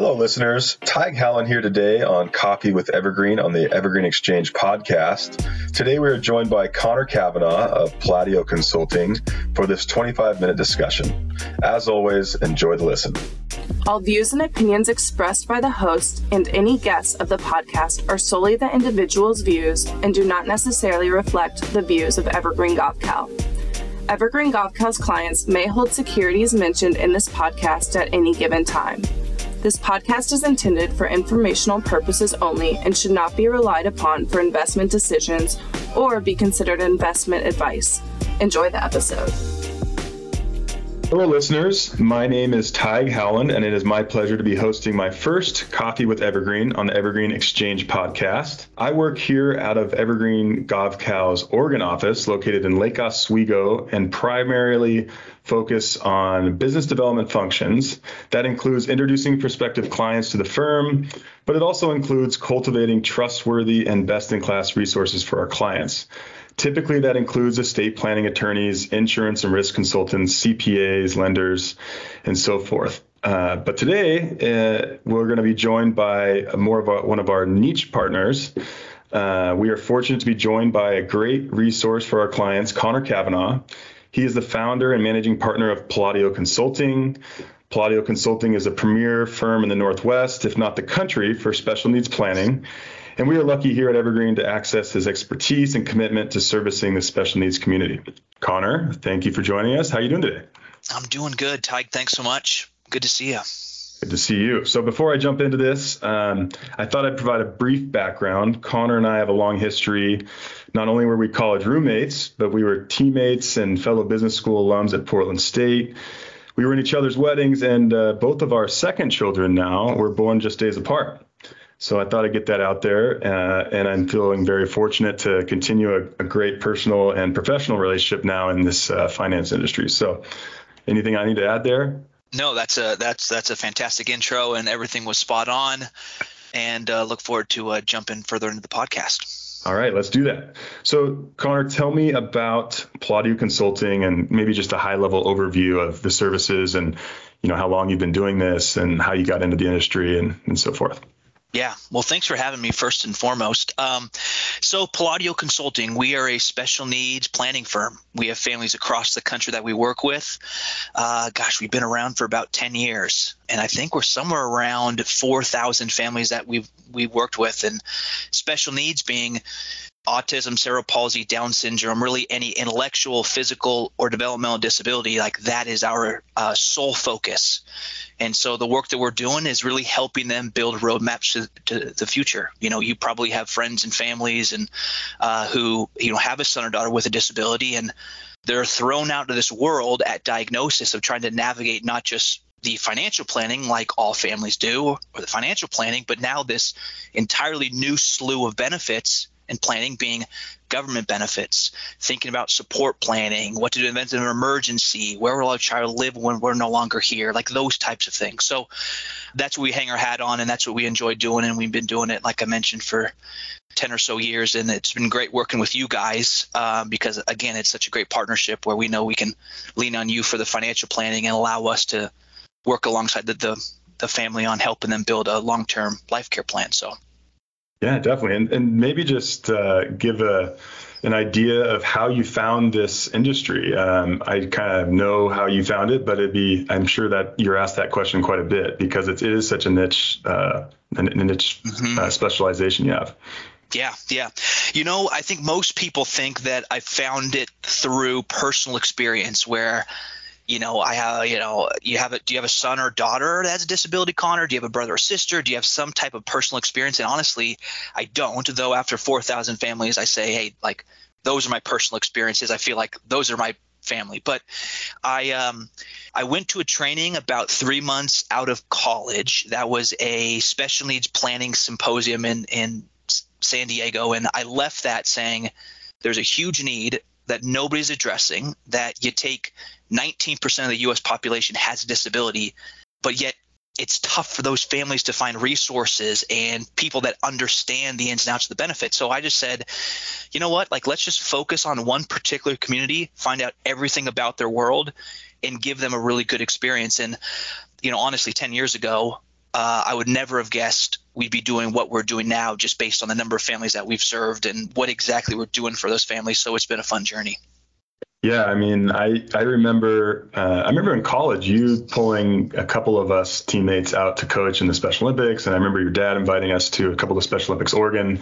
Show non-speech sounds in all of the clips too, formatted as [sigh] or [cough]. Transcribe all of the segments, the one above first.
Hello, listeners. Tig Hallen here today on Coffee with Evergreen on the Evergreen Exchange podcast. Today we are joined by Connor Kavanaugh of Palladio Consulting for this 25 minute discussion. As always, enjoy the listen. All views and opinions expressed by the host and any guests of the podcast are solely the individual's views and do not necessarily reflect the views of Evergreen Gavekal. Evergreen Gavekal's clients may hold securities mentioned in this podcast at any given time. This podcast is intended for informational purposes only and should not be relied upon for investment decisions or be considered investment advice. Enjoy the episode. Hello, listeners. My name is Tig Howland, and it is my pleasure to be hosting my first Coffee with Evergreen on the Evergreen Exchange podcast. I work here out of Evergreen Gavekal's Oregon office, located in Lake Oswego, and primarily focus on business development functions. That includes introducing prospective clients to the firm, but it also includes cultivating trustworthy and best in class resources for our clients. Typically, that includes estate planning attorneys, insurance and risk consultants, CPAs, lenders, and so forth. Uh, but today, uh, we're going to be joined by more of a, one of our niche partners. Uh, we are fortunate to be joined by a great resource for our clients, Connor Kavanaugh. He is the founder and managing partner of Palladio Consulting. Palladio Consulting is a premier firm in the Northwest, if not the country, for special needs planning. And we are lucky here at Evergreen to access his expertise and commitment to servicing the special needs community. Connor, thank you for joining us. How are you doing today? I'm doing good, Tig. Thanks so much. Good to see you. Good to see you. So before I jump into this, um, I thought I'd provide a brief background. Connor and I have a long history. Not only were we college roommates, but we were teammates and fellow business school alums at Portland State. We were in each other's weddings, and uh, both of our second children now were born just days apart. So I thought I'd get that out there, uh, and I'm feeling very fortunate to continue a, a, great personal and professional relationship now in this uh, finance industry. So, anything I need to add there? No, that's a that's that's a fantastic intro, and everything was spot on. And uh, look forward to uh, jumping further into the podcast. All right, let's do that. So, Connor, tell me about Palladio Consulting and maybe just a high level overview of the services and you know how long you've been doing this and how you got into the industry and, and so forth. Yeah, well, thanks for having me first and foremost. Um, so, Palladio Consulting, we are a special needs planning firm. We have families across the country that we work with. Uh, gosh, we've been around for about 10 years, and I think we're somewhere around 4,000 families that we've we've worked with, and special needs being autism, cerebral palsy, Down syndrome, really any intellectual, physical, or developmental disability, like that is our uh, sole focus. And so the work that we're doing is really helping them build roadmaps to, to the future. You know, you probably have friends and families and uh, who you know have a son or daughter with a disability, and they're thrown out to this world at diagnosis of trying to navigate not just the financial planning like all families do or the financial planning but now this entirely new slew of benefits and planning being government benefits, thinking about support planning, what to do in event of an emergency, where will our child live when we're no longer here, like those types of things. So that's what we hang our hat on, and that's what we enjoy doing, and we've been doing it, like I mentioned, for 10 or so years, and it's been great working with you guys um, because, again, it's such a great partnership where we know we can lean on you for the financial planning and allow us to work alongside the, the, the family on helping them build a long-term life care plan. So yeah, definitely, and and maybe just uh, give a an idea of how you found this industry. Um, I kind of know how you found it, but it'd be I'm sure that you're asked that question quite a bit because it, it is such a niche uh, a, niche mm-hmm. uh, specialization you have. Yeah, yeah. You know, I think most people think that I found it through personal experience where you know, I have, you know, you have a, do you have a son or daughter that has a disability, Connor? Do you have a brother or sister? Do you have some type of personal experience? And honestly, I don't. Though after 4,000 families, I say, hey, like those are my personal experiences. I feel like those are my family. But I, um, I went to a training about three months out of college. That was a special needs planning symposium in in San Diego, and I left that saying, there's a huge need that nobody's addressing. That you take 19% of the US population has a disability, but yet it's tough for those families to find resources and people that understand the ins and outs of the benefits. So I just said, you know what? Like, let's just focus on one particular community, find out everything about their world, and give them a really good experience. And, you know, honestly, 10 years ago, uh, I would never have guessed we'd be doing what we're doing now just based on the number of families that we've served and what exactly we're doing for those families. So it's been a fun journey. Yeah, I mean, I I remember uh, I remember in college you pulling a couple of us teammates out to coach in the Special Olympics, and I remember your dad inviting us to a couple of Special Olympics Oregon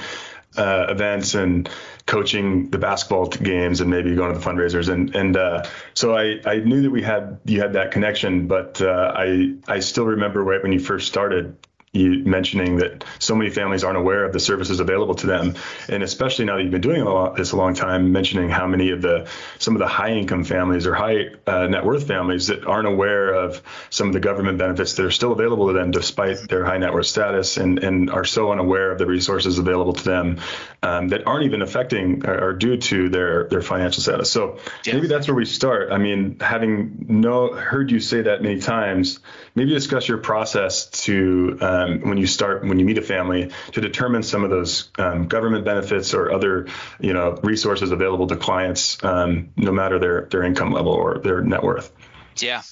uh, events and coaching the basketball games and maybe going to the fundraisers. And and uh, so I, I knew that we had you had that connection but uh, I I still remember right when you first started you mentioning that so many families aren't aware of the services available to them, and especially now that you've been doing this a long time, mentioning how many of the some of the high income families or high uh, net worth families that aren't aware of some of the government benefits that are still available to them despite their high net worth status, and and are so unaware of the resources available to them um, that aren't even affecting or due to their their financial status. So yeah. maybe that's where we start. I mean, having no heard you say that many times, maybe discuss your process to um, when you start when you meet a family to determine some of those um, government benefits or other you know resources available to clients, um, no matter their their income level or their net worth. Yeah.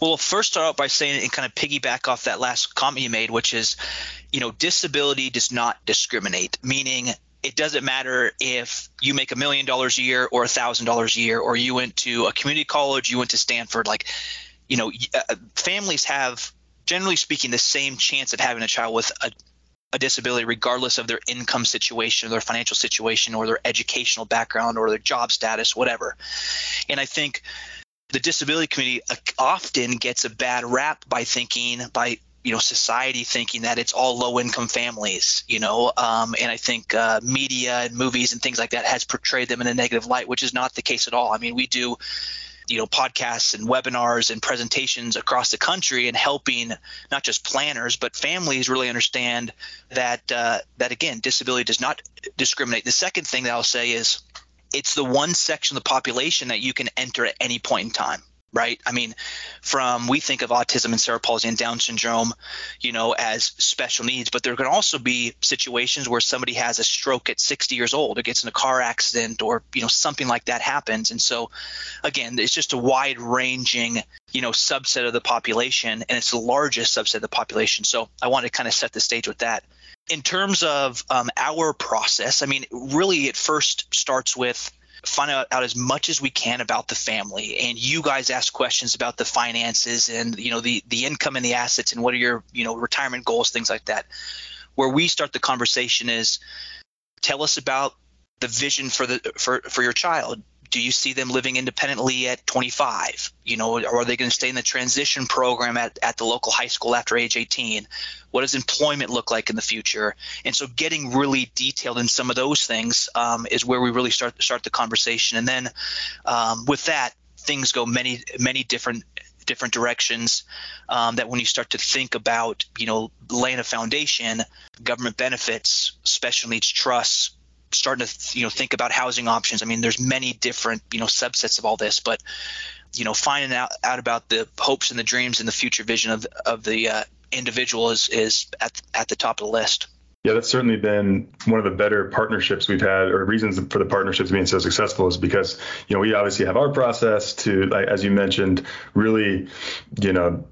Well, first start out by saying and kind of piggyback off that last comment you made, which is, you know, disability does not discriminate, meaning it doesn't matter if you make a million dollars a year or a thousand dollars a year, or you went to a community college, you went to Stanford. Like, you know, uh, families have, generally speaking, the same chance of having a child with a, a disability, regardless of their income situation, or their financial situation, or their educational background, or their job status, whatever. And I think the disability community uh, often gets a bad rap by thinking by you know society thinking that it's all low income families you know um, and i think uh, media and movies and things like that has portrayed them in a negative light which is not the case at all i mean we do you know podcasts and webinars and presentations across the country and helping not just planners but families really understand that uh, that again disability does not discriminate. The second thing that i'll say is it's the one section of the population that you can enter at any point in time right? I mean, from we think of autism and cerebral palsy and Down syndrome, you know, as special needs, but there can also be situations where somebody has a stroke at 60 years old or gets in a car accident or, you know, something like that happens. And so, again, it's just a wide ranging, you know, subset of the population, and it's the largest subset of the population. So I want to kind of set the stage with that. In terms of um, our process, I mean, really, it first starts with find out, out as much as we can about the family. And you guys ask questions about the finances and you know the the income and the assets and what are your you know retirement goals things like that. Where we start the conversation is tell us about the vision for the for for your child do you see them living independently at 25 you know or are they going to stay in the transition program at, at the local high school after age 18 what does employment look like in the future? And so getting really detailed in some of those things um, is where we really start start the conversation. And then um, with that things go many many different different directions um, that when you start to think about you know laying a foundation government benefits special needs trusts starting to you know think about housing options. I mean, there's many different you know subsets of all this, but you know finding out, out about the hopes and the dreams and the future vision of of the uh, individual is is at at the top of the list. Yeah, that's certainly been one of the better partnerships we've had, or reasons for the partnerships being so successful is because, you know, we obviously have our process to, as you mentioned, really, you know,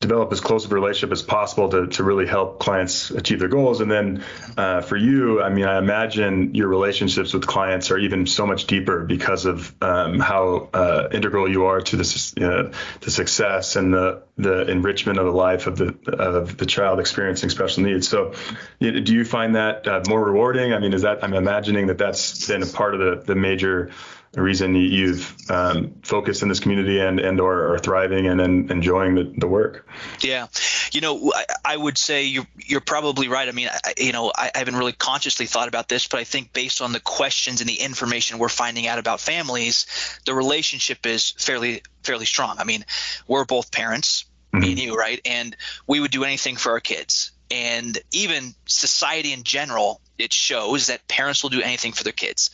develop as close of a relationship as possible to, to really help clients achieve their goals. And then uh, for you, I mean, I imagine your relationships with clients are even so much deeper because of um, how uh, integral you are to the, uh, the success and the, the enrichment of the life of the of the child experiencing special needs. So, do you find that uh, more rewarding? I mean, is that I'm imagining that that's been a part of the the major the reason you've um, focused in this community and and or are thriving and, and enjoying the, the work. Yeah, you know, I, I would say you're you're probably right. I mean, I, you know, I, I haven't really consciously thought about this, but I think based on the questions and the information we're finding out about families, the relationship is fairly fairly strong. I mean, we're both parents, mm-hmm. me and you, right? And we would do anything for our kids and even society in general it shows that parents will do anything for their kids.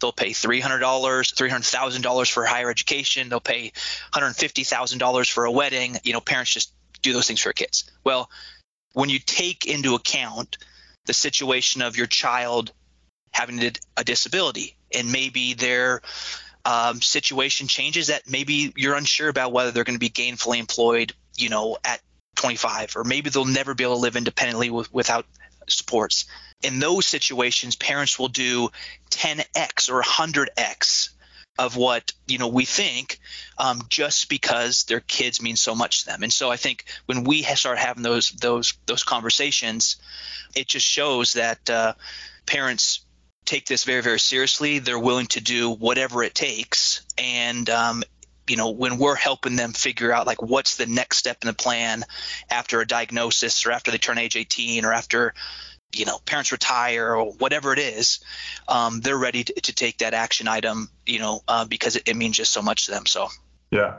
They'll pay $300 $300000 for higher education. They'll pay $150000 for a wedding. You know parents just do those things for kids. Well when you take into account the situation of your child having a disability and maybe their um, situation changes that maybe you're unsure about whether they're going to be gainfully employed you know at 25, or maybe they'll never be able to live independently with, without supports. In those situations, parents will do 10x or 100x of what you know we think um, just because their kids mean so much to them. And so i think when we start having those those those conversations it just shows that uh, parents take this very very seriously. They're willing to do whatever it takes. And um, you know when we're helping them figure out like what's the next step in the plan after a diagnosis or after they turn age 18 or after you know parents retire or whatever it is um, they're ready to, to, take that action item you know uh, because it, it, means just so much to them so. Yeah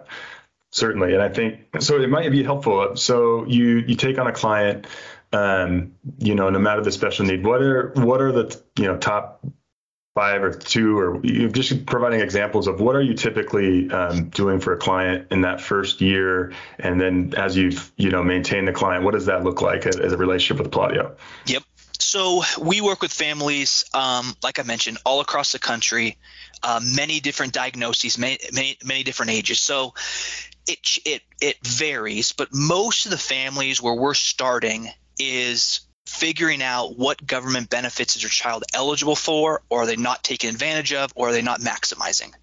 certainly and i think so it might be helpful. So you you take on a client um, you know no matter the special need what are what are the you know top five or two, or just providing examples of what are you typically um, doing for a client in that first year, and then as you've you know maintained the client, what does that look like as, as a relationship with Palladio? Yep. So we work with families, um, like I mentioned, all across the country, uh, many different diagnoses, many, many, many different ages. So it it it varies, but most of the families where we're starting is figuring out what government benefits is your child eligible for, or are they not taking advantage of, or are they not maximizing?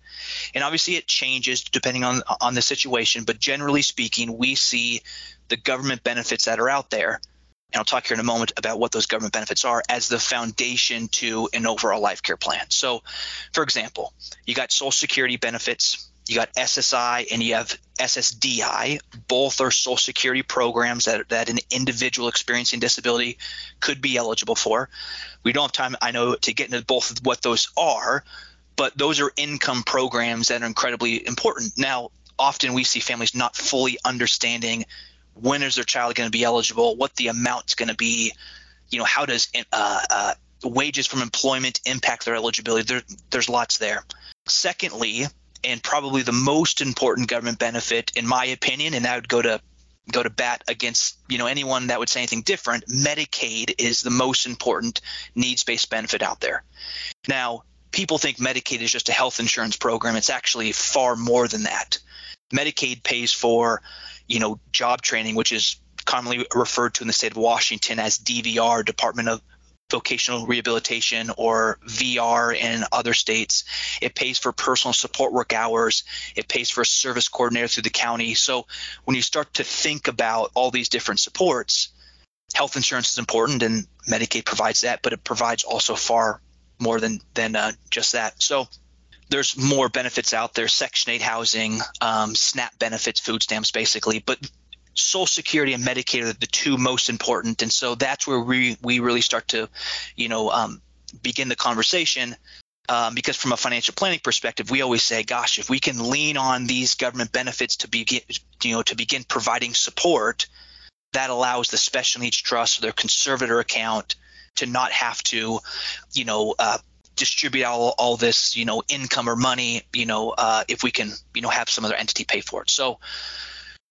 And obviously, it changes depending on on the situation. But generally speaking, we see the government benefits that are out there, and I'll talk here in a moment about what those government benefits are as the foundation to an overall life care plan. So, for example, you got Social Security benefits, you got SSI and you have SSDI. Both are Social Security programs that, that an individual experiencing disability could be eligible for. We don't have time, I know, to get into both of what those are, but those are income programs that are incredibly important. Now, often we see families not fully understanding when is their child going to be eligible, what the amount's going to be, you know, how does uh, uh, wages from employment impact their eligibility. There, there's lots there. Secondly, and probably the most important government benefit, in my opinion, and that would go to go to bat against you know anyone that would say anything different. Medicaid is the most important needs-based benefit out there. Now, people think Medicaid is just a health insurance program. It's actually far more than that. Medicaid pays for, you know, job training, which is commonly referred to in the state of Washington as DVR, Department of vocational rehabilitation or VR in other states. It pays for personal support work hours. It pays for a service coordinator through the county. So when you start to think about all these different supports, health insurance is important and Medicaid provides that, but it provides also far more than than uh, just that. So there's more benefits out there: Section 8 housing, um, SNAP benefits, food stamps, basically. But Social Security and Medicaid are the two most important, and so that's where we we really start to, you know, um, begin the conversation. Um, because from a financial planning perspective, we always say, "Gosh, if we can lean on these government benefits to begin, you know, to begin providing support, that allows the special needs trust or their conservator account to not have to, you know, uh, distribute all, all this, you know, income or money, you know, uh, if we can, you know, have some other entity pay for it. So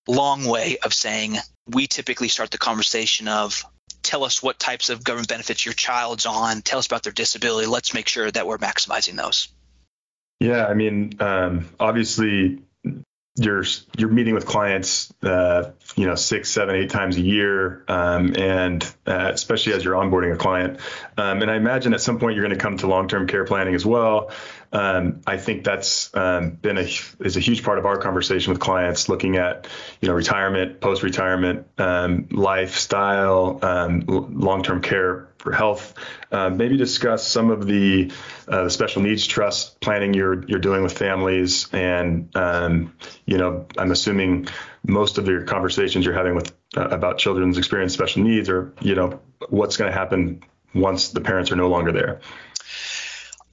long way of saying we typically start the conversation of tell us what types of government benefits your child's on tell us about their disability let's make sure that we're maximizing those yeah i mean um, obviously you're you're meeting with clients, uh, you know, six, seven, eight times a year, um, and uh, especially as you're onboarding a client. Um, and I imagine at some point you're going to come to long-term care planning as well. Um, I think that's um, been a is a huge part of our conversation with clients, looking at you know retirement, post-retirement, um, lifestyle, um, long-term care for health. Uh, maybe discuss some of the, uh, the special needs trust planning you're you're doing with families, and um, you know, I'm assuming most of your conversations you're having with uh, about children's experience special needs, or you know, what's going to happen once the parents are no longer there.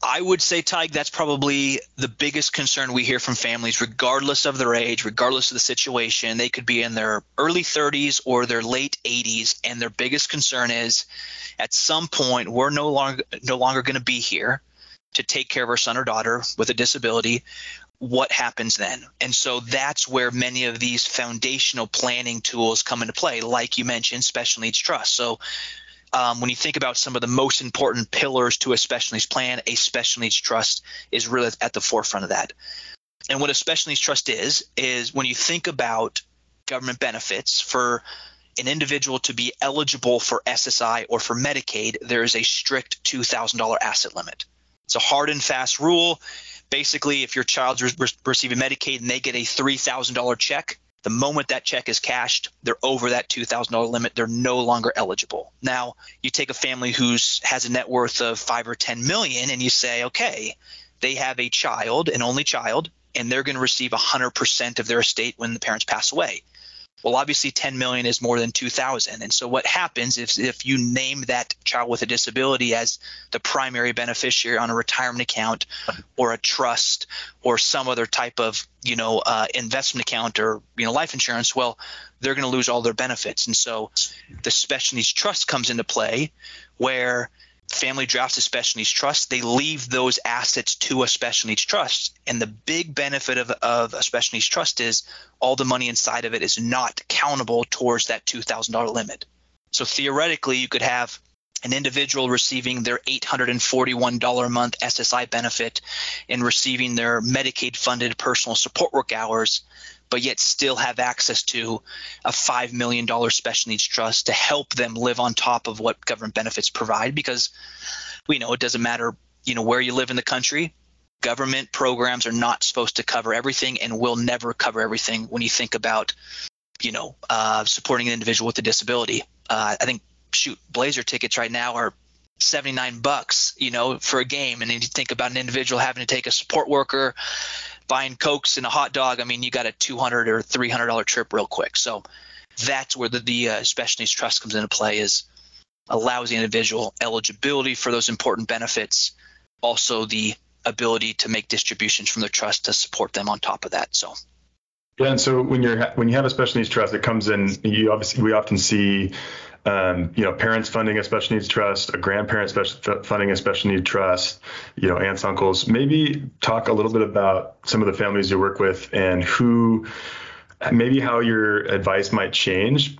I would say, Tig, that's probably the biggest concern we hear from families, regardless of their age, regardless of the situation. They could be in their early 30s or their late 80s, and their biggest concern is, at some point, we're no longer no longer going to be here to take care of our son or daughter with a disability. What happens then? And so that's where many of these foundational planning tools come into play, like you mentioned, special needs trust. So um, when you think about some of the most important pillars to a special needs plan, a special needs trust is really at the forefront of that. And what a special needs trust is, is when you think about government benefits for an individual to be eligible for SSI or for Medicaid, there is a strict $2,000 asset limit. It's a hard and fast rule. Basically, if your child's re- receiving Medicaid and they get a $3,000 check, the moment that check is cashed, they're over that $2,000 limit. They're no longer eligible. Now, you take a family who's has a net worth of 5 or 10 million and you say, "Okay, they have a child, an only child, and they're going to receive 100% of their estate when the parents pass away." Well, obviously 10 million is more than 2,000. And so what happens if, if you name that child with a disability as the primary beneficiary on a retirement account or a trust or some other type of, you know, uh, investment account or, you know, life insurance, well, they're going to lose all their benefits. And so the special needs trust comes into play where – family drafts a special needs trust, they leave those assets to a special needs trust. And the big benefit of, of a special needs trust is all the money inside of it is not countable towards that $2,000 limit. So theoretically, you could have an individual receiving their $841 a month SSI benefit and receiving their Medicaid funded personal support work hours but yet still have access to a $5 million special needs trust to help them live on top of what government benefits provide because we know it doesn't matter you know where you live in the country government programs are not supposed to cover everything and will never cover everything when you think about you know uh, supporting an individual with a disability. Uh, i think shoot blazer tickets right now are 79 bucks you know for a game. And then you think about an individual having to take a support worker buying cokes and a hot dog, I mean, you got a two hundred or three hundred dollar trip real quick. So that's where the, the uh, special needs trust comes into play is allows the individual eligibility for those important benefits, also the ability to make distributions from the trust to support them on top of that. So. Yeah, and so when you're when you have a special needs trust, it comes in. You obviously we often see um, you know, parents funding a special needs trust, a grandparent special, funding a special need trust, you know, aunts, uncles. Maybe talk a little bit about some of the families you work with and who, maybe how your advice might change.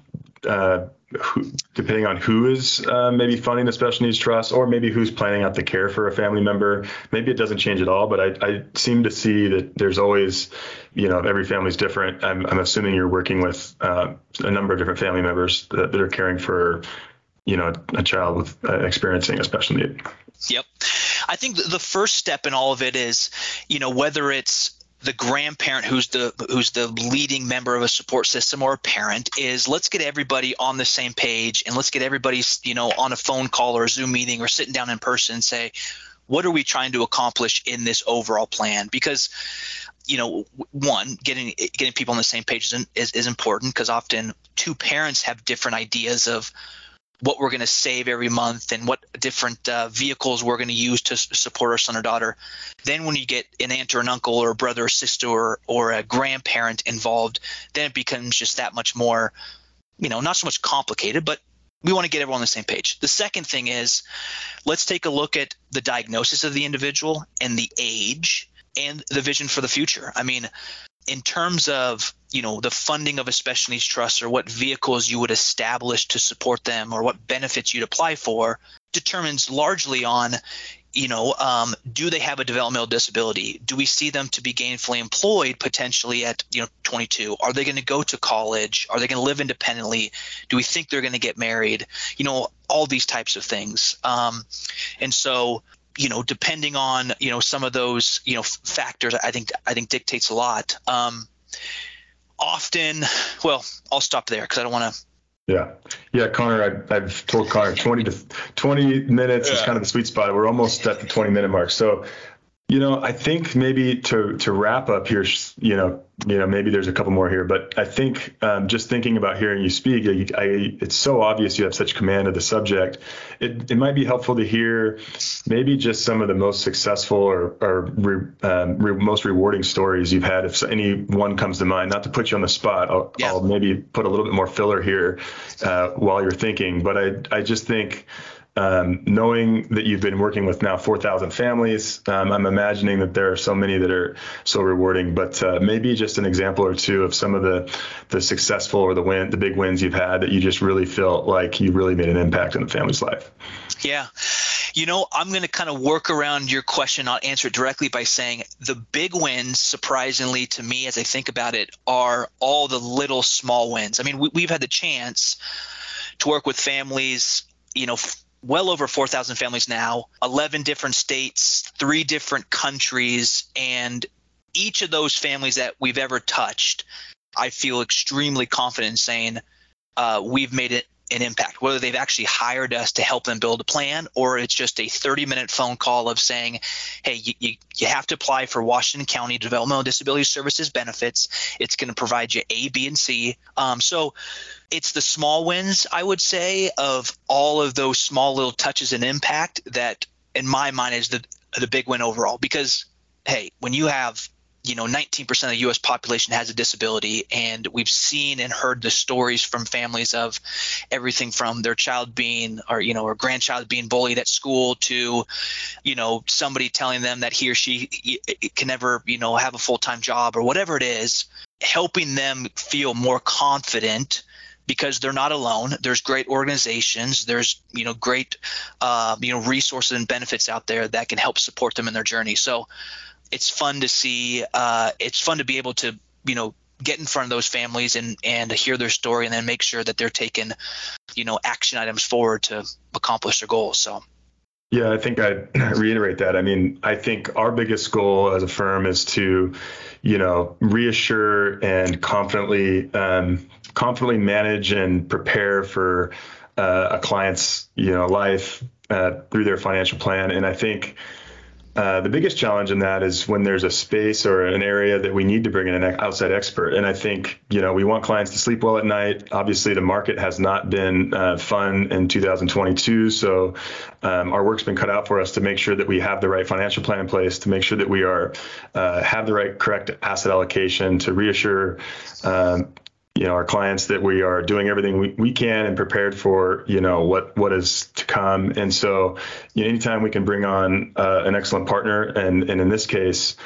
Uh, who, depending on who is uh, maybe funding the special needs trust or maybe who's planning out the care for a family member. Maybe it doesn't change at all, but I, I seem to see that there's always, you know, every family's different. I'm, I'm assuming you're working with uh, a number of different family members that, that, are caring for, you know, a child with uh, experiencing a special need. Yep. I think the first step in all of it is, you know, whether it's the grandparent who's the who's the leading member of a support system or a parent is let's get everybody on the same page and let's get everybody you know on a phone call or a zoom meeting or sitting down in person and say what are we trying to accomplish in this overall plan? Because you know one getting getting people on the same page is, is, is important because often two parents have different ideas of what we're going to save every month and what different uh, vehicles we're going to use to support our son or daughter. Then, when you get an aunt or an uncle or a brother or sister or, or a grandparent involved, then it becomes just that much more, you know, not so much complicated, but we want to get everyone on the same page. The second thing is let's take a look at the diagnosis of the individual and the age and the vision for the future. I mean, in terms of you know the funding of a special needs trust or what vehicles you would establish to support them or what benefits you'd apply for determines largely on you know um, do they have a developmental disability? Do we see them to be gainfully employed potentially at you know 22 are they going to go to college? Are they going to live independently? Do we think they're going to get married? You know all these types of things. Um, and so you know, depending on you know some of those you know factors, I think I think dictates a lot. Um, often, well, I'll stop there because I don't want to. Yeah, yeah, Connor. I, have told Connor twenty to twenty minutes yeah. is kind of the sweet spot. We're almost at the twenty minute mark. So you know, I think maybe to to wrap up here, you know, you know, maybe there's a couple more here, but I think um, just thinking about hearing you speak, I, I, it's so obvious you have such command of the subject. It, it might be helpful to hear maybe just some of the most successful or, or re, um, re, most rewarding stories you've had. If any one comes to mind, not to put you on the spot, I'll, yeah. I'll maybe put a little bit more filler here uh, while you're thinking. But I I just think um, knowing that you've been working with now 4,000 families, um, I'm imagining that there are so many that are so rewarding. But uh, maybe just an example or two of some of the the successful or the win, the big wins you've had that you just really felt like you really made an impact in the family's life. Yeah, You know, I'm going to kind of work around your question, not answer it directly by saying the big wins, surprisingly to me, as I think about it, are all the little small wins. I mean, we, we've had the chance to work with families, you know, well over 4,000 families now, 11 different states, three different countries, and each of those families that we've ever touched, I feel extremely confident in saying uh, we've made it an impact, whether they've actually hired us to help them build a plan or it's just a 30 minute phone call of saying, hey, you, you, you have to apply for Washington County Developmental Disability Services benefits. It's going to provide you A, B, and C. Um, so it's the small wins, I would say, of all of those small little touches and impact that, in my mind, is the, the big win overall. Because, hey, when you have you know 19% of the US population has a disability and we've seen and heard the stories from families of everything from their child being or you know or grandchild being bullied at school to you know somebody telling them that he or she can never you know have a full-time job or whatever it is helping them feel more confident because they're not alone. There's great organizations. There's you know great uh, you know resources and benefits out there that can help support them in their journey. So it's fun to see. Uh, it's fun to be able to you know get in front of those families and and hear their story and then make sure that they're taking you know action items forward to accomplish their goals. So. Yeah, I think I'd [clears throat] reiterate that. I mean, I think our biggest goal as a firm is to, you know, reassure and confidently, um, confidently manage and prepare for uh, a client's, you know, life uh, through their financial plan. And I think, uh, the biggest challenge in that is when there's a space or an area that we need to bring in an outside expert. And I think, you know, we want clients to sleep well at night. Obviously, the market has not been uh, fun in 2022. So um, our work's been cut out for us to make sure that we have the right financial plan in place, to make sure that we are uh, have the right correct asset allocation, to reassure um, you know our clients that we are doing everything we, we can and prepared for you know what what is to come. And so you know, anytime we can bring on uh, an excellent partner and and in this case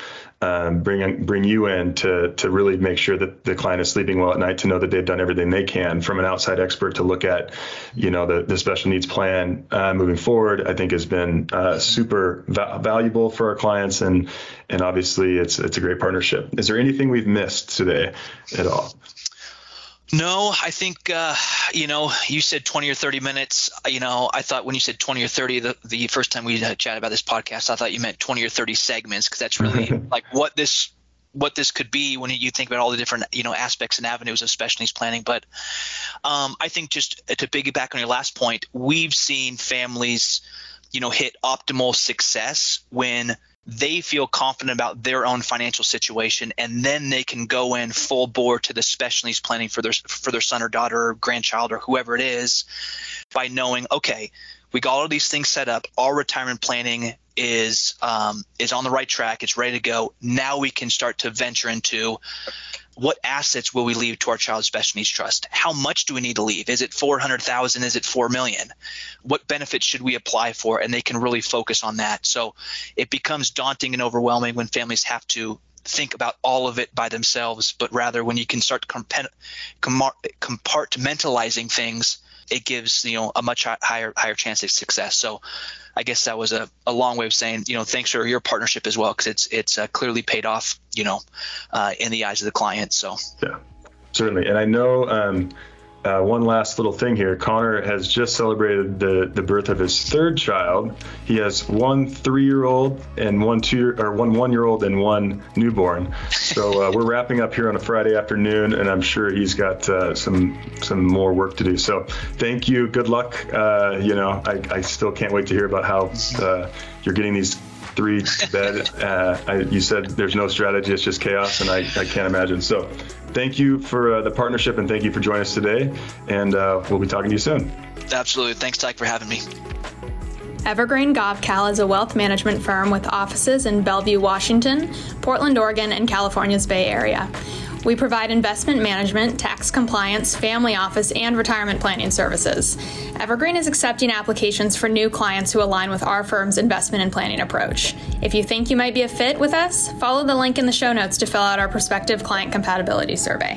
um, bring bring you in to to really make sure that the client is sleeping well at night to know that they've done everything they can from an outside expert to look at you know the, the special needs plan uh, moving forward I think has been uh, super va- valuable for our clients. And and obviously it's it's a great partnership. Is there anything we've missed today at all no, I think uh, you know you said 20 or 30 minutes. You know, I thought when you said 20 or 30 the, the first time we chatted about this podcast, I thought you meant 20 or 30 segments because that's really [laughs] like what this what this could be when you think about all the different you know aspects and avenues of special needs planning. But um, I think just to piggyback on your last point, we've seen families you know hit optimal success when they feel confident about their own financial situation and then they can go in full bore to the special needs planning for their for their son or daughter or grandchild or whoever it is by knowing okay we got all these things set up our retirement planning is um, is on the right track it's ready to go now we can start to venture into what assets will we leave to our child's special needs trust? How much do we need to leave? Is it 400,000? Is it 4 million? What benefits should we apply for? And they can really focus on that. So it becomes daunting and overwhelming when families have to think about all of it by themselves, but rather when you can start compartmentalizing things, it gives you know a much higher higher chance of success. So I guess that was a, a long way of saying, you know, thanks for your partnership as well, because it's it's uh, clearly paid off, you know, uh, in the eyes of the client. So yeah, certainly, and I know um, uh, one last little thing here. Connor has just celebrated the, the birth of his third child. He has one three year old and one two or one one year old and one newborn. So uh, we're wrapping up here on a Friday afternoon, and I'm sure he's got uh, some some more work to do. So thank you. Good luck. Uh, you know, I, I still can't wait to hear about how uh, you're getting these three to bed. Uh, I, you said there's no strategy; it's just chaos, and I, I can't imagine. So, thank you for uh, the partnership, and thank you for joining us today. And uh, we'll be talking to you soon. Absolutely. Thanks, Tyke, for having me. Evergreen Gavekal is a wealth management firm with offices in Bellevue, Washington, Portland, Oregon, and California's Bay Area. We provide investment management, tax compliance, family office, and retirement planning services. Evergreen is accepting applications for new clients who align with our firm's investment and planning approach. If you think you might be a fit with us, follow the link in the show notes to fill out our prospective client compatibility survey.